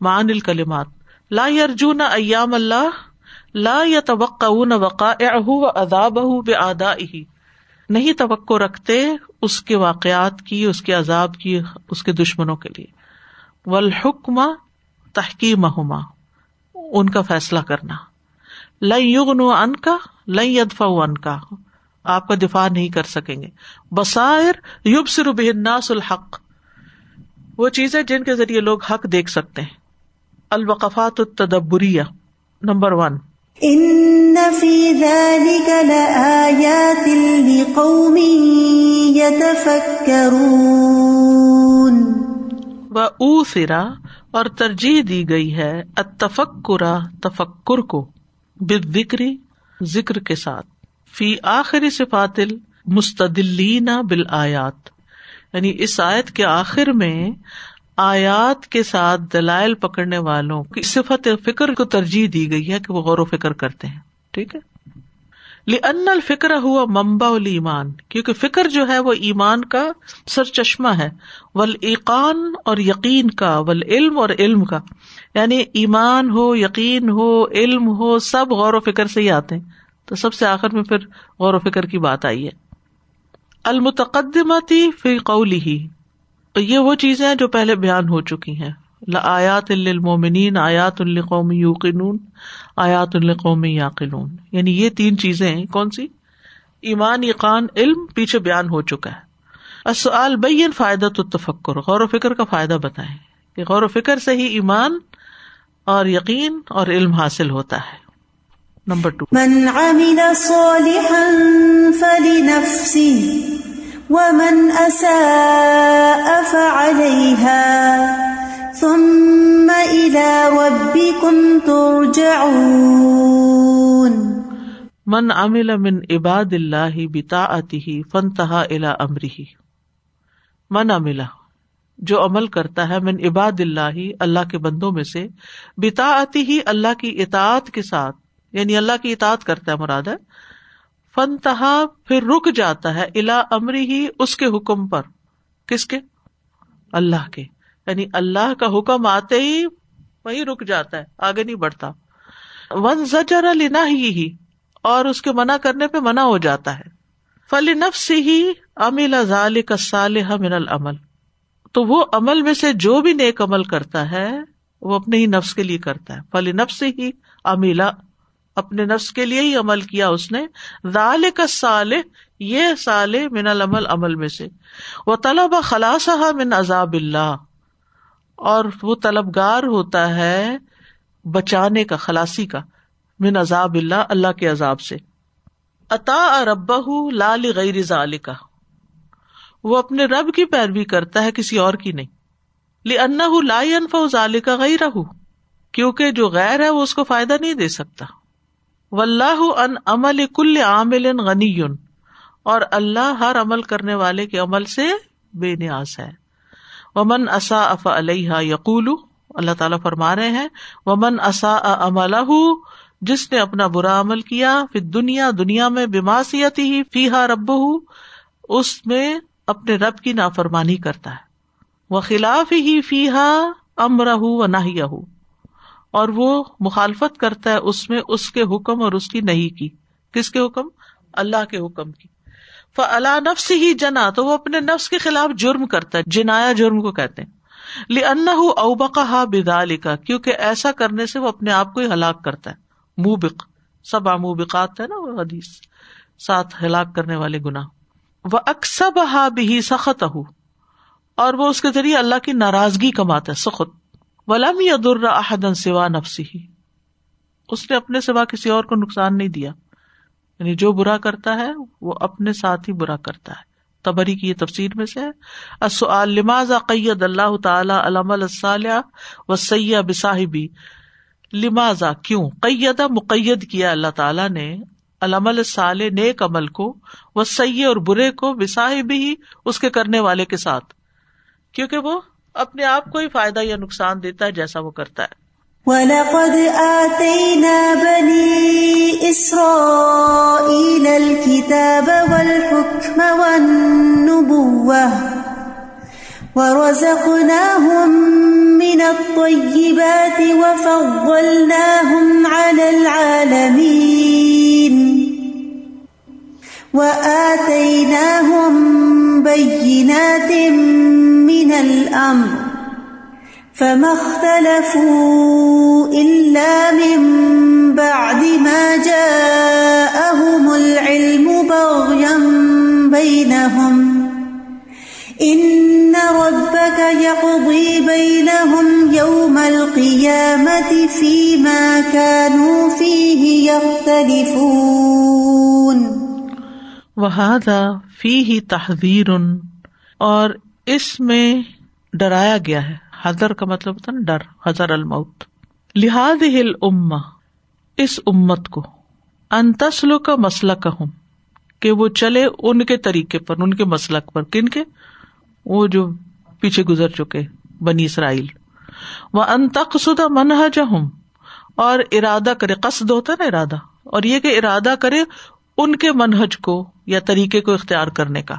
مان الکلمات لا یارجون ایام اللہ لا یا توقع وقا اداب بے ادا نہیں توقع رکھتے اس کے واقعات کی، اس کے عذاب کی، اس کے دشمنوں کے لیے. والحکم تحکیم ہما ان کا فیصلہ کرنا. لن ان کا لن یدفع ان کا آپ کا دفاع نہیں کر سکیں گے. بسائر یوب سرب الناس الحق. وہ چیزیں جن کے ذریعے لوگ حق دیکھ سکتے ہیں. الوقفات التدبریہ نمبر ون۔ ان فی ذلك لآیات لقوم يتفکرون و اوثرا اور ترجیح دی گئی ہے التفکرا تفکر کو بالذکری ذکر کے ساتھ۔ فی آخری صفات المستدلین بالآیات۔ یعنی اس آیت کے آخر میں آیات کے ساتھ دلائل پکڑنے والوں کی صفت فکر کو ترجیح دی گئی ہے کہ وہ غور و فکر کرتے ہیں۔ ٹھیک ہے؟ ان الفکر ہوا ممبا ایمان کیونکہ فکر جو ہے وہ ایمان کا سر چشمہ ہے۔ ول ایقان اور یقین کا ول علم اور علم کا۔ یعنی ایمان ہو، یقین ہو، علم ہو، سب غور و فکر سے ہی آتے ہیں۔ تو سب سے آخر میں پھر غور و فکر کی بات آئی ہے۔ المتقدمتی فی قولی ہی یہ وہ چیزیں جو پہلے بیان ہو چکی ہیں۔ آیات المومنین آیات القومی یوقنون، آیات القومی یاقلون۔ یعنی یہ تین چیزیں کون سی؟ ایمان یقان علم پیچھے بیان ہو چکا ہے۔ بین فائدہ تو تفکر غور و فکر کا فائدہ بتائیں۔ کہ غور و فکر سے ہی ایمان اور یقین اور علم حاصل ہوتا ہے۔ نمبر ٹو من عمل صالحا ومن اساء فعليها ثم الى ربكم ترجعون. من عمل من عباد الله بطاعته فانتهى الى امره من عمل، جو عمل کرتا ہے من عباد اللہ اللہ کے بندوں میں سے بتا آتی ہی اللہ کی اطاعت کے ساتھ یعنی اللہ کی اطاعت کرتا ہے، مراد ہے فن تہا پھر رک جاتا ہے الا امری ہی اس کے حکم پر. کس کے؟ اللہ کے۔ یعنی اللہ کا حکم آتے ہی وہی رک جاتا ہے، آگے نہیں بڑھتا۔ ون زجر لینا ہی اور اس کے منع کرنے پہ منع ہو جاتا ہے۔ فلی نفس ہی امل ازال کا صالح من العمل۔ تو وہ عمل میں سے جو بھی نیک عمل کرتا ہے، وہ اپنے ہی نفس کے لیے کرتا ہے۔ فلی نفس ہی امیلا اپنے نفس کے لیے ہی عمل کیا اس نے۔ رال کا سال یہ سال من العمل، عمل میں سے۔ وہ طلب خلاص من عذاب اللہ۔ اور وہ طلبگار ہوتا ہے بچانے کا، خلاصی کا، من عذاب اللہ اللہ کے عذاب سے۔ عطا رب لال غیر ذال کا وہ اپنے رب کی پیروی کرتا ہے، کسی اور کی نہیں۔ لی لا انف ذال کا غیر کیونکہ جو غیر ہے، وہ اس کو فائدہ نہیں دے سکتا۔ و اللہ ان عمل کل عامل غنی اور اللہ ہر عمل کرنے والے کے عمل سے بے نیاز ہے۔ ومن اصا اف علیہ یقول، اللہ تعالیٰ فرما رہے ہیں، ومن اصا عمل جس نے اپنا برا عمل کیا پھر دنیا دنیا میں بماسیت ہی فی ہا رب اس میں اپنے رب کی نافرمانی کرتا ہے۔ وہ خلاف ہی فی ہا امرہ و نہ اور وہ مخالفت کرتا ہے اس میں اس کے حکم اور اس کی نہیں کی۔ کس کے حکم؟ اللہ کے حکم کی۔ فلا نفس ہی جنا تو وہ اپنے نفس کے خلاف جرم کرتا ہے، جنایا جرم کو کہتے ہیں۔ لنا اوبقا ہا بدا لکھا کیونکہ ایسا کرنے سے وہ اپنے آپ کو ہی ہلاک کرتا ہے۔ منہ بک سب آموبقات ہے نا وہ حدیث۔ ساتھ ہلاک کرنے والے گنا وہ اکسب ہا بھی سخت اور وہ اس کے ذریعے اللہ کی ناراضگی کماتا ہے، سخت۔ ولم در احدن سوا نفسی ہی اس نے اپنے سوا کسی اور کو نقصان نہیں دیا۔ یعنی جو برا کرتا ہے، وہ اپنے ساتھ ہی برا کرتا ہے۔ تبری کی یہ تفصیل میں سے لماز قید اللہ تعالی علام الصالح و سیاح بصاحبی؟ لمازا کیوں؟ قیدا مقید کیا اللہ تعالیٰ نے علام الصالح، نیک عمل کو وہ سیاح اور برے کو بصاحبی ہی اس کے کرنے والے کے ساتھ۔ کیونکہ وہ اپنے آپ کو ہی فائدہ یا نقصان دیتا ہے جیسا وہ کرتا ہے۔ وَلَقَدْ آتَيْنَا بَنِي إِسْرَائِيلَ الْكِتَابَ وَالْحُكْمَ وَالنُّبُوَّةِ وَرَزَقْنَاهُمْ من الطيبات وفضلناهم على العالمين وآتيناهم بينات من الأمر فما اختلفوا إلا من بعد ما جاءهم العلم بغيا بينهم. إن ربك يقضي بينهم يوم القيامة فيما كانوا فيه يختلفون. وہذا فی ہی تحذیر اور اس میں ڈرایا گیا ہے۔ حضر کا مطلب ہوتا نا ڈر حضر الموت۔ لحاظ ہل اما اس امت کو۔ انتسلو کا مسئلہ کہوں کہ وہ چلے ان کے طریقے پر، ان کے مسلک پر۔ کن کے؟ وہ جو پیچھے گزر چکے بنی اسرائیل۔ وہ انتقسدہ منہج ہوں اور ارادہ کرے، قصد ہوتا نا ارادہ۔ اور یہ کہ ارادہ کرے ان کے منہج کو یا طریقے کو اختیار کرنے کا۔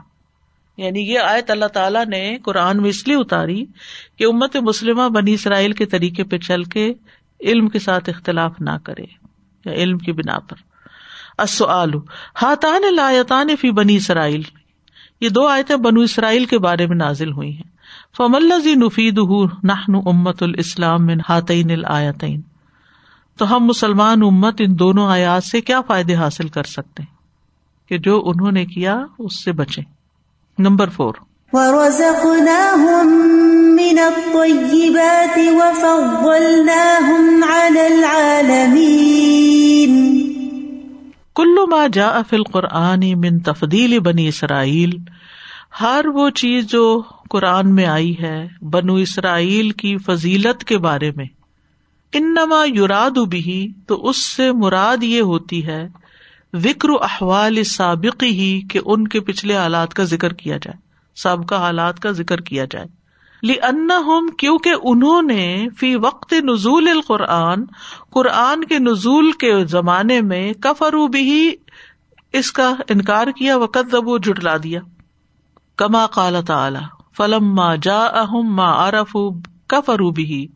یعنی یہ آیت اللہ تعالیٰ نے قرآن میں اس لیے اتاری کہ امت مسلمہ بنی اسرائیل کے طریقے پہ چل کے علم کے ساتھ اختلاف نہ کرے، یا علم کی بنا پر۔ ہاتان لایتان فی بنی اسرائیل۔ یہ دو آیتیں بنو اسرائیل کے بارے میں نازل ہوئی ہیں۔ فم اللہ نفید نہن امت الاسلام من ہاتین الآتین تو ہم مسلمان امت ان دونوں آیات سے کیا فائدے حاصل کر سکتے ہیں کہ جو انہوں نے کیا اس سے بچے نمبر فور۔ کلو ما جا افل قرآن من تفدیل بنی اسرائیل۔ ہر وہ چیز جو قرآن میں آئی ہے بنو اسرائیل کی فضیلت کے بارے میں۔ انما یوراد بھی تو اس سے مراد یہ ہوتی ہے وکر احوال سابق ہی کہ ان کے پچھلے حالات کا ذکر کیا جائے، سابقہ حالات کا ذکر کیا جائے۔ لی ہوم کیونکہ انہوں نے فی وقت نزول القرآن، قرآن کے نزول کے زمانے میں کفرو بھی اس کا انکار کیا وقت وہ جٹلا دیا۔ کما کال تعالی فلم ما جا اہم ما عرف کفرو بھی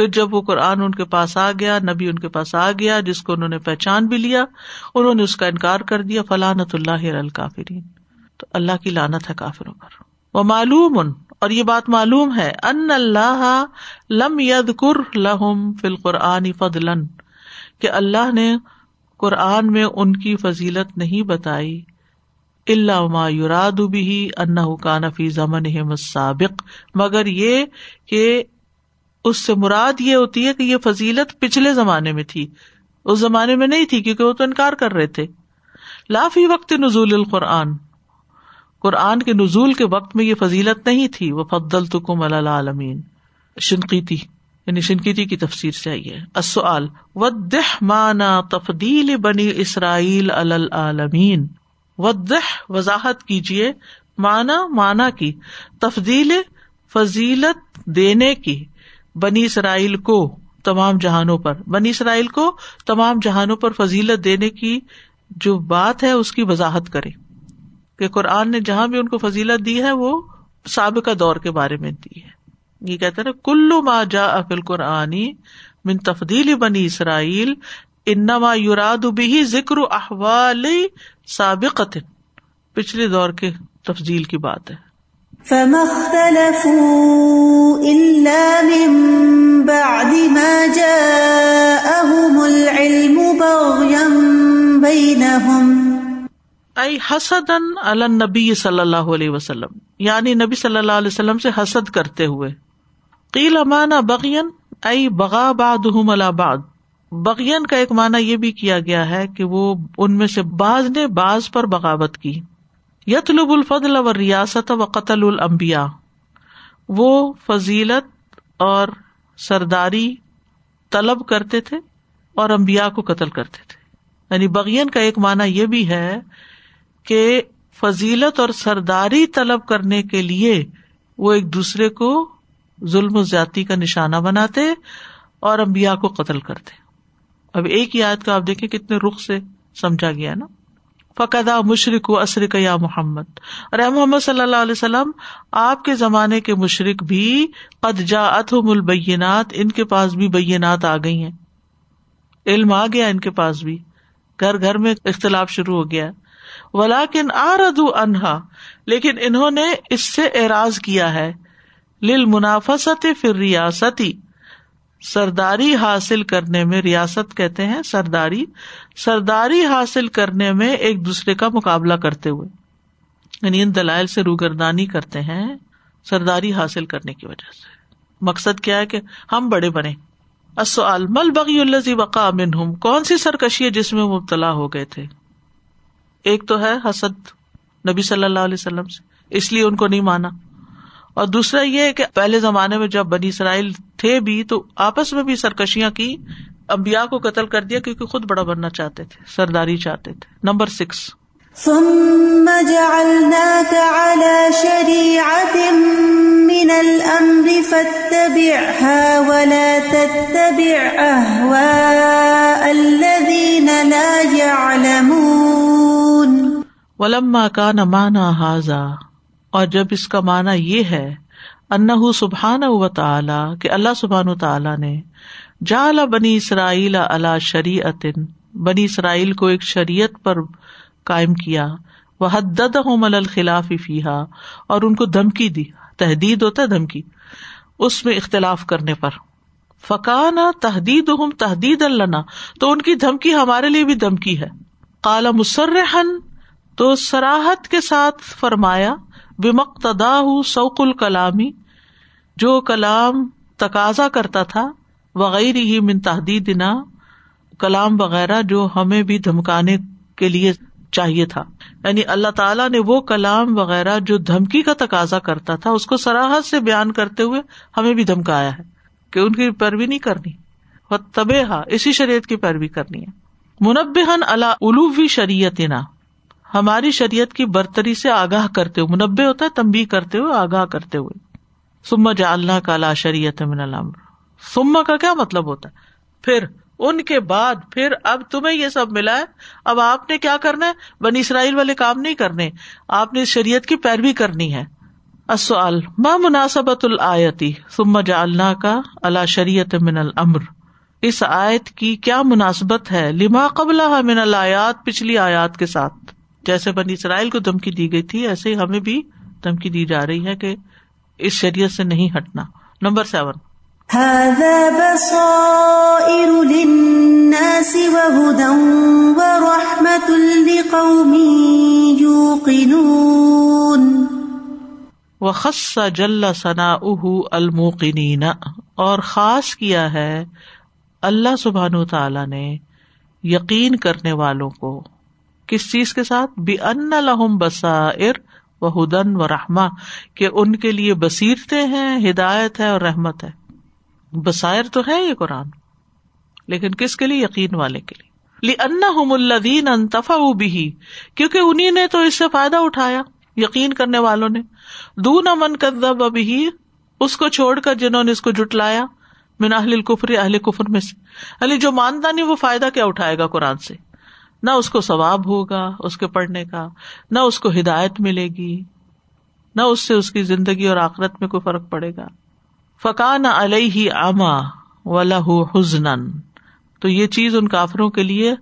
پھر جب وہ قرآن ان کے پاس آ گیا، نبی ان کے پاس آ گیا، جس کو انہوں نے پہچان بھی لیا، انہوں نے اس کا انکار کر دیا فلانت اللہ الکافرین۔ تو اللہ کی لانت ہے کافروں پر۔ وہ معلوم ان، اور یہ بات معلوم ہے، ان اللہ لم ید کر لہم فل قرآن فضلن کہ اللہ نے قرآن میں ان کی فضیلت نہیں بتائی اللہ ما یوراد بھی انہ کان فی زمن سابق مگر یہ کہ اس سے مراد یہ ہوتی ہے کہ یہ فضیلت پچھلے زمانے میں تھی۔ اس زمانے میں نہیں تھی کیونکہ وہ تو انکار کر رہے تھے۔ لافی وقت نزول القرآن۔ قرآن کے نزول کے وقت میں یہ فضیلت نہیں تھی۔ وہ فضل تو کم العالمین شنقیتی یعنی شنقیتی کی تفسیر سے آئی ہے۔ مانا تفدیل بنی اسرائیل العالمین ودہ وضاحت کیجیے مانا مانا کی۔ تفدیل فضیلت دینے کی۔ بنی اسرائیل کو تمام جہانوں پر۔ بنی اسرائیل کو تمام جہانوں پر فضیلت دینے کی جو بات ہے، اس کی وضاحت کرے کہ قرآن نے جہاں بھی ان کو فضیلت دی ہے، وہ سابقہ دور کے بارے میں دی ہے۔ یہ کہتے نا، کلو ما جا افل قرآنی من تفدیل بنی اسرائیل، انما یوراد بھی ذکر احوال سابق پچھلے دور کے تفضیل کی بات ہے۔ فما اختلفوا إلا من بعد ما جاءهم العلم بغيا بينهم. ائی حسدن علی نبی صلی اللہ علیہ وسلم. یعنی نبی صلی اللہ علیہ وسلم سے حسد کرتے ہوئے. قیل امانا بغین ائی بغا باد بعد بغین کا ایک معنی یہ بھی کیا گیا ہے کہ وہ ان میں سے بعض نے بعض پر بغاوت کی. یتلب الفضل و ریاست و قتل المبیا وہ فضیلت اور سرداری طلب کرتے تھے اور امبیا کو قتل کرتے تھے۔ یعنی بغین کا ایک معنی یہ بھی ہے کہ فضیلت اور سرداری طلب کرنے کے لیے وہ ایک دوسرے کو ظلم و زیادتی کا نشانہ بناتے اور امبیا کو قتل کرتے۔ اب ایک ہی آیت کا آپ دیکھیں کتنے رخ سے سمجھا گیا نا۔ فقدا مشرق و اسرک یا محمد۔ اور محمد صلی اللہ علیہ وسلم، آپ کے زمانے کے مشرق بھی قد جا اتم البینات، ان کے پاس بھی بینات آ گئی ہیں۔ علم آ گیا ان کے پاس بھی۔ گھر گھر میں اختلاف شروع ہو گیا۔ ولاکن آرد انہا، لیکن انہوں نے اس سے اعراض کیا ہے۔ لل منافست پھر ریاستی سرداری حاصل کرنے میں ریاست کہتے ہیں سرداری سرداری حاصل کرنے میں ایک دوسرے کا مقابلہ کرتے ہوئے یعنی ان دلائل سے روگردانی کرتے ہیں سرداری حاصل کرنے کی وجہ سے۔ مقصد کیا ہے کہ ہم بڑے بنے۔ مل بغی الزی وقا امن کون سی سرکشی ہے جس میں مبتلا ہو گئے تھے؟ ایک تو ہے حسد نبی صلی اللہ علیہ وسلم سے، اس لیے ان کو نہیں مانا۔ اور دوسرا یہ کہ پہلے زمانے میں جب بنی اسرائیل تھے بھی تو آپس میں بھی سرکشیاں کی امبیا کو قتل کر دیا کیونکہ خود بڑا بننا چاہتے تھے سرداری چاہتے تھے۔ Number six. من الأمر فاتبعها ولا تتبع أهواء الذين لا يعلمون. ولما كان معنى هذا اور جب اس کا معنی یہ ہے انہ سبحان و تعالی، کہ اللہ سبحان و تعالی نے جال بنی اسرائیل اللہ شریعت بنی اسرائیل کو ایک شریعت پر قائم کیا وہ حد مل الخلاف فیحا اور ان کو دھمکی دی تحدید ہوتا ہے دھمکی، اس میں اختلاف کرنے پر۔ فکانا تحدید ہم تحدید اللہ تو ان کی دھمکی ہمارے لیے بھی دھمکی ہے۔ کالا مسرحن تو سراہد کے ساتھ فرمایا بمقتدا سوق الکلامی، جو کلام تقاضا کرتا تھا وغیرہ ہی من تحدید نہ کلام وغیرہ جو ہمیں بھی دھمکانے کے لیے چاہیے تھا۔ یعنی اللہ تعالیٰ نے وہ کلام وغیرہ جو دھمکی کا تقاضا کرتا تھا، اس کو سراہد سے بیان کرتے ہوئے ہمیں بھی دھمکایا ہے کہ ان کی پیروی نہیں کرنی۔ طب ہا اسی شریعت کی پیروی کرنی ہے۔ منبحن اللہ الوی شریعت نا ہماری شریعت کی برتری سے آگاہ کرتے ہوئے، منبع ہوتا ہے تمبی کرتے ہوئے، آگاہ کرتے ہوئے۔ سما جا اللہ کا اللہ شریعت من الامر۔ سما کا کیا مطلب ہوتا ہے؟ پھر ان کے بعد، پھر اب تمہیں یہ سب ملا ہے۔ اب آپ نے کیا کرنا ہے؟ بنی اسرائیل والے کام نہیں کرنے۔ آپ نے شریعت کی پیروی کرنی ہے۔ ماں مناسبت الآتی سما جا اللہ کا اللہ شریعت من المر اس آیت کی کیا مناسبت ہے؟ لما قبل من الآیات، پچھلی آیات کے ساتھ۔ جیسے بنی اسرائیل کو دھمکی دی گئی تھی ایسے ہی ہمیں بھی دھمکی دی جا رہی ہے کہ اس شریعت سے نہیں ہٹنا۔ Number seven. بصائر للناس وهدى ورحمة لقوم يوقنون. وخص جل ثناؤه الموقنين اور خاص کیا ہے اللہ سبحان تعالی نے یقین کرنے والوں کو۔ کس چیز کے ساتھ؟ بھی ان لہم بسائر و ہدن و رحما کہ ان کے لیے بصیرتے ہیں، ہدایت ہے اور رحمت ہے۔ بسائر تو ہے یہ قرآن، لیکن کس کے لیے؟ یقین والے کے لیے۔ الدین انتفا بھی کیونکہ انہیں نے تو اس سے فائدہ اٹھایا، یقین کرنے والوں نے۔ دون امن کدب ابھی اس کو چھوڑ کر جنہوں نے اس کو جٹلایا من اہل کفری اہل کفر میں سے۔ علی جو مانتا نہیں، وہ فائدہ کیا اٹھائے گا قرآن سے؟ نہ اس کو ثواب ہوگا اس کے پڑھنے کا، نہ اس کو ہدایت ملے گی، نہ اس سے اس کی زندگی اور آخرت میں کوئی فرق پڑے گا۔ فقان علیہ آما و لہ حزن تو یہ چیز ان کافروں کے لیے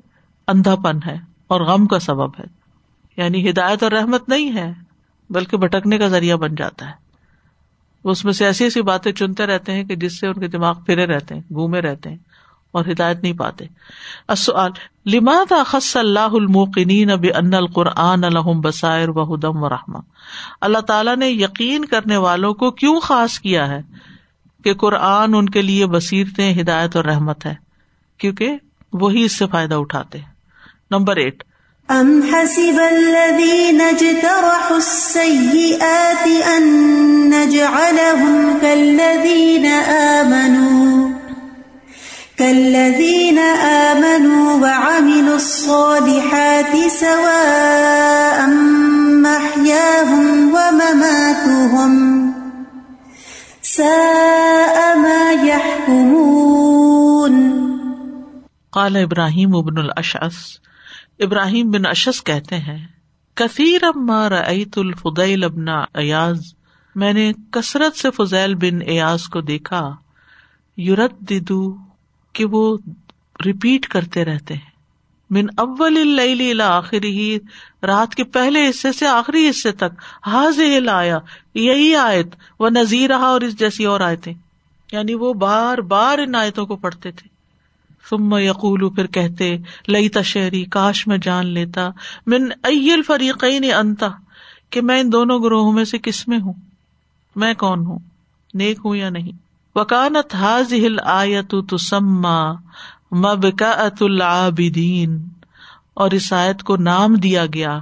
اندھا پن ہے اور غم کا سبب ہے۔ یعنی ہدایت اور رحمت نہیں ہے، بلکہ بھٹکنے کا ذریعہ بن جاتا ہے۔ وہ اس میں سے ایسی ایسی باتیں چنتے رہتے ہیں کہ جس سے ان کے دماغ پھرے رہتے ہیں، گھومے رہتے ہیں۔ اور ہدایت نہیں پاتے۔ لماط خص اللہ الموقنین اب ان القرآن الحم بسائر و ہدم اللہ تعالیٰ نے یقین کرنے والوں کو کیوں خاص کیا ہے کہ قرآن ان کے لیے بصیرتے ہدایت اور رحمت ہے؟ کیونکہ وہی اس سے فائدہ اٹھاتے ہیں۔ Number eight. ام حسب الذين اجترحوا السيئات ان نجعلهم كالذين آمنوا۔ كالذين آمنوا وعملوا الصالحات سواء محياهم ومماتهم قال ابراہیم ابن الاشعث، ابراہیم بن اشس کہتے ہیں کثیر رعیت الفضیل ابن ایاز، میں نے کثرت سے فضیل بن ایاز کو دیکھا یورت کہ وہ ریپیٹ کرتے رہتے ہیں۔ من اول آخری ہی رات کے پہلے حصے سے آخری حصے تک۔ حاض لایا یہی آیت۔ وہ نذیر رہا اور اس جیسی اور آیتیں۔ یعنی وہ بار بار ان آیتوں کو پڑھتے تھے۔ ثم یقول، پھر کہتے لئی تشہری کاش میں جان لیتا۔ من ایل فریقین انتا کہ میں ان دونوں گروہوں میں سے کس میں ہوں؟ میں کون ہوں؟ نیک ہوں یا نہیں؟ وکانت حاض آیت تسما مبکا ات العابدین، اور اس آیت کو نام دیا گیا،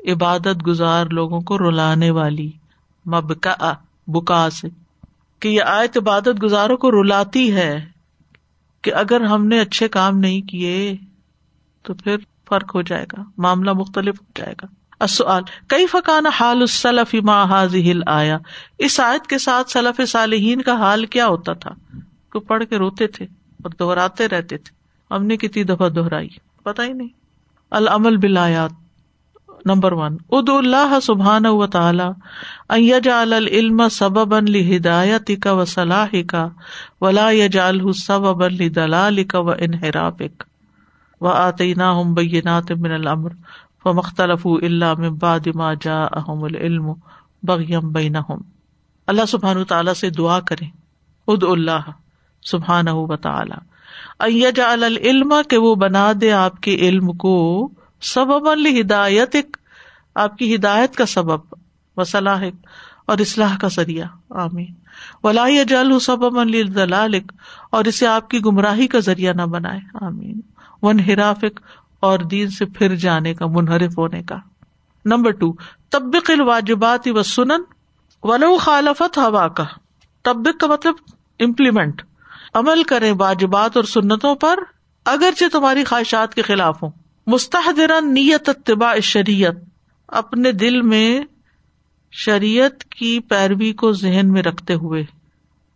عبادت گزار لوگوں کو رلانے والی مبکا بکا سے، کہ یہ آیت عبادت گزاروں کو رلاتی ہے، کہ اگر ہم نے اچھے کام نہیں کیے تو پھر فرق ہو جائے گا، معاملہ مختلف ہو جائے گا۔ کئی فقان حال السلف ما حاضل آیا اس آیت کے ساتھ سلف صالحین کا حال کیا ہوتا تھا؟ کو پڑھ کے روتے تھے اور دہراتے رہتے تھے۔ ہم نے کتنی دفعہ دہرائی پتا ہی نہیں۔ العمل بلایات نمبر ون اد اللہ سبحان و تعالی جال العلم سبب ہدایت کا و صلاح کا ولا یجال سبب دلال کا و انحراف و آتینا ہم بینات من الامر۔ و مختلف اللہ میں باد ما جا احم العلم بغیم بینہم اللہ سبحان تعالیٰ سے دعا کرے اد اللہ سبحان و تعالی العلم کہ وہ بنا دے آپ کے علم کو سبب ہدایت آپ کی ہدایت کا سبب و صلاح اور اصلاح کا ذریعہ۔ آمین۔ ولا جل سبب دلالک اور اسے آپ کی گمراہی کا ذریعہ نہ بنائے۔ آمین۔ ون ہرافک اور دین سے پھر جانے کا، منحرف ہونے کا۔ نمبر ٹو تبق الواجبات و سنن ولو خالفت ہوا کا تبک کا مطلب امپلیمنٹ عمل کریں واجبات اور سنتوں پر اگرچہ تمہاری خواہشات کے خلاف ہوں۔ مستحدر نیت اتباع شریعت۔ اپنے دل میں شریعت کی پیروی کو ذہن میں رکھتے ہوئے،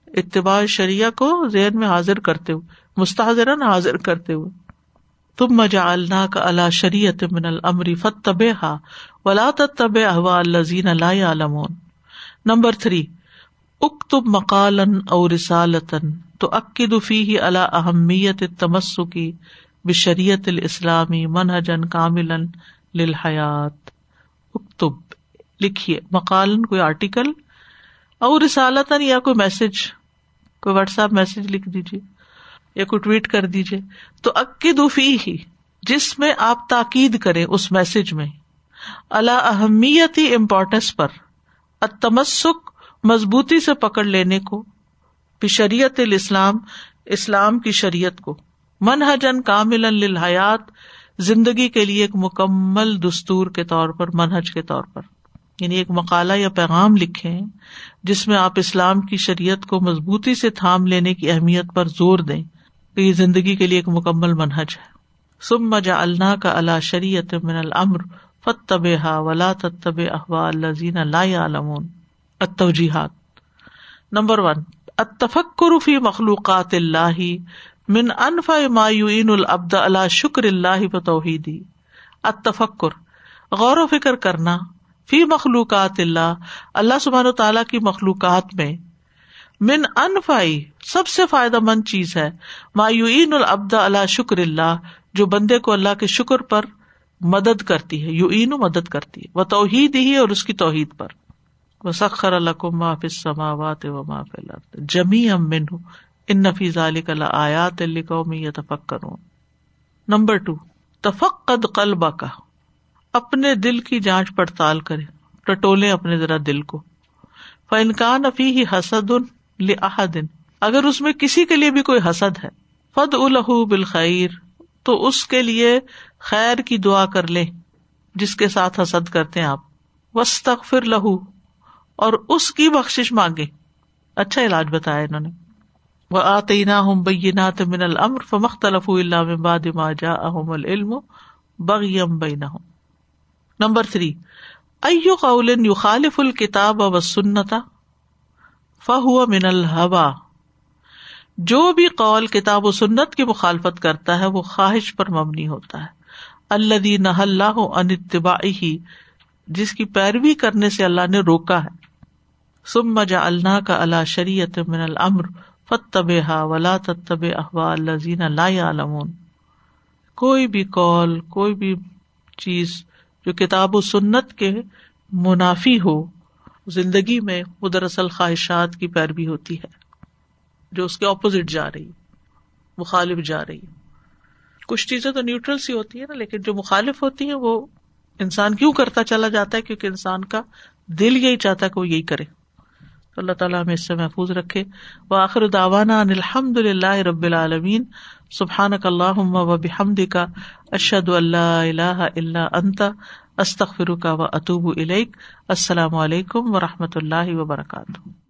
اتباع شریعہ کو ذہن میں حاضر کرتے ہوئے مستحدر حاضر کرتے ہوئے۔ تم مجا کا اللہ شریعت من المری فت طب ہا ولا تب احوا الزین اللہ علمون نمبر تھری اکتب مقالن اور رسالتن تو عقدفی ہی اللہ اہمیت تمسکی بشریت الاسلامی منہجن کامل للحیات اکتب لکھیے مقالن کوئی آرٹیکل اور رسالتن یا کوئی میسج کوئی واٹس ایپ میسج لکھ دیجیے۔ یا کوئی ٹویٹ کر دیجیے تو عقدفی ہی جس میں آپ تاکید کریں اس میسج میں۔ اللہ اہمیتی امپورٹینس پر تمسک مضبوطی سے پکڑ لینے کو شریعت الاسلام، اسلام کی شریعت کو۔ منہجن کامل للحیات، زندگی کے لیے ایک مکمل دستور کے طور پر، منہج کے طور پر۔ یعنی ایک مقالہ یا پیغام لکھے جس میں آپ اسلام کی شریعت کو مضبوطی سے تھام لینے کی اہمیت پر زور دیں۔ کہ یہ زندگی کے لیے ایک مکمل منہج ہے۔ سم مجا اللہ کا اللہ شریعت من العمر فت طب ہا ولا تب احوا اللہ زین اللہ علمون اتوجیحات نمبر ون اتفکر فی مخلوقات اللہ من انفا مایوین العبد اللہ شکر اللہ و توحیدی۔ اتفکر غور و فکر کرنا فی مخلوقات اللہ اللہ سبحان تعالیٰ کی مخلوقات میں من انفائی، سب سے فائدہ مند چیز ہے۔ مایوین العبد اللہ شکر اللہ، جو بندے کو اللہ کے شکر پر مدد کرتی ہے یو این مدد کرتی ہے وہ توحید ہی اور اس کی توحید پر۔ وہ سخر اللہ کو معاف سماوات و معاف اللہ جمی ام من ان نفیز علی کلا آیات قومی یا کروں نمبر ٹو تفقد قلبہ کا اپنے دل کی جانچ پڑتال کرے ٹٹولے اپنے ذرا دل کو۔ فنکان افی ہی حسد دن اگر اس میں کسی کے لیے بھی کوئی حسد ہے فد الح بالخیر تو اس کے لیے خیر کی دعا کر لے جس کے ساتھ حسد کرتے آپ۔ وسط لہو اور اس کی بخش مانگے اچھا علاج بتایا انہوں نے۔ وہ آتے نا ہوں بینات من المر فمختلف اللہ باد ما جا احم العلم بغیم بینا ہوں نمبر تھری ایو قول یو خالف الکتاب و سنتا فہو من الحوا جو بھی قول کتاب و سنت کی مخالفت کرتا ہے، وہ خواہش پر مبنی ہوتا ہے۔ اللہ نہ اللہ ان ہی جس کی پیروی کرنے سے اللہ نے روکا ہے۔ سم مجا اللہ کا اللہ شریعت من الامر فتب ہا ولا تب احوا اللہ اللہ کوئی بھی کال کوئی بھی چیز جو کتاب و سنت کے منافی ہو زندگی میں وہ دراصل خواہشات کی پیروی ہوتی ہے، جو اس کے اپوزٹ جا رہی، مخالف جا رہی۔ کچھ چیزیں تو نیوٹرل سی ہوتی ہے نا، لیکن جو مخالف ہوتی ہیں، وہ انسان کیوں کرتا چلا جاتا ہے؟ کیونکہ انسان کا دل یہی چاہتا ہے کہ وہ یہی کرے۔ تو اللہ تعالیٰ ہمیں اس سے محفوظ رکھے۔ وہ آخر داوانا الحمد للہ رب العالمین۔ سبحان اللہ و بحمد کا اشد اللہ اللہ اللہ انتا استخر کا و اطوب السلام علیکم و رحمۃ اللہ وبرکاتہ۔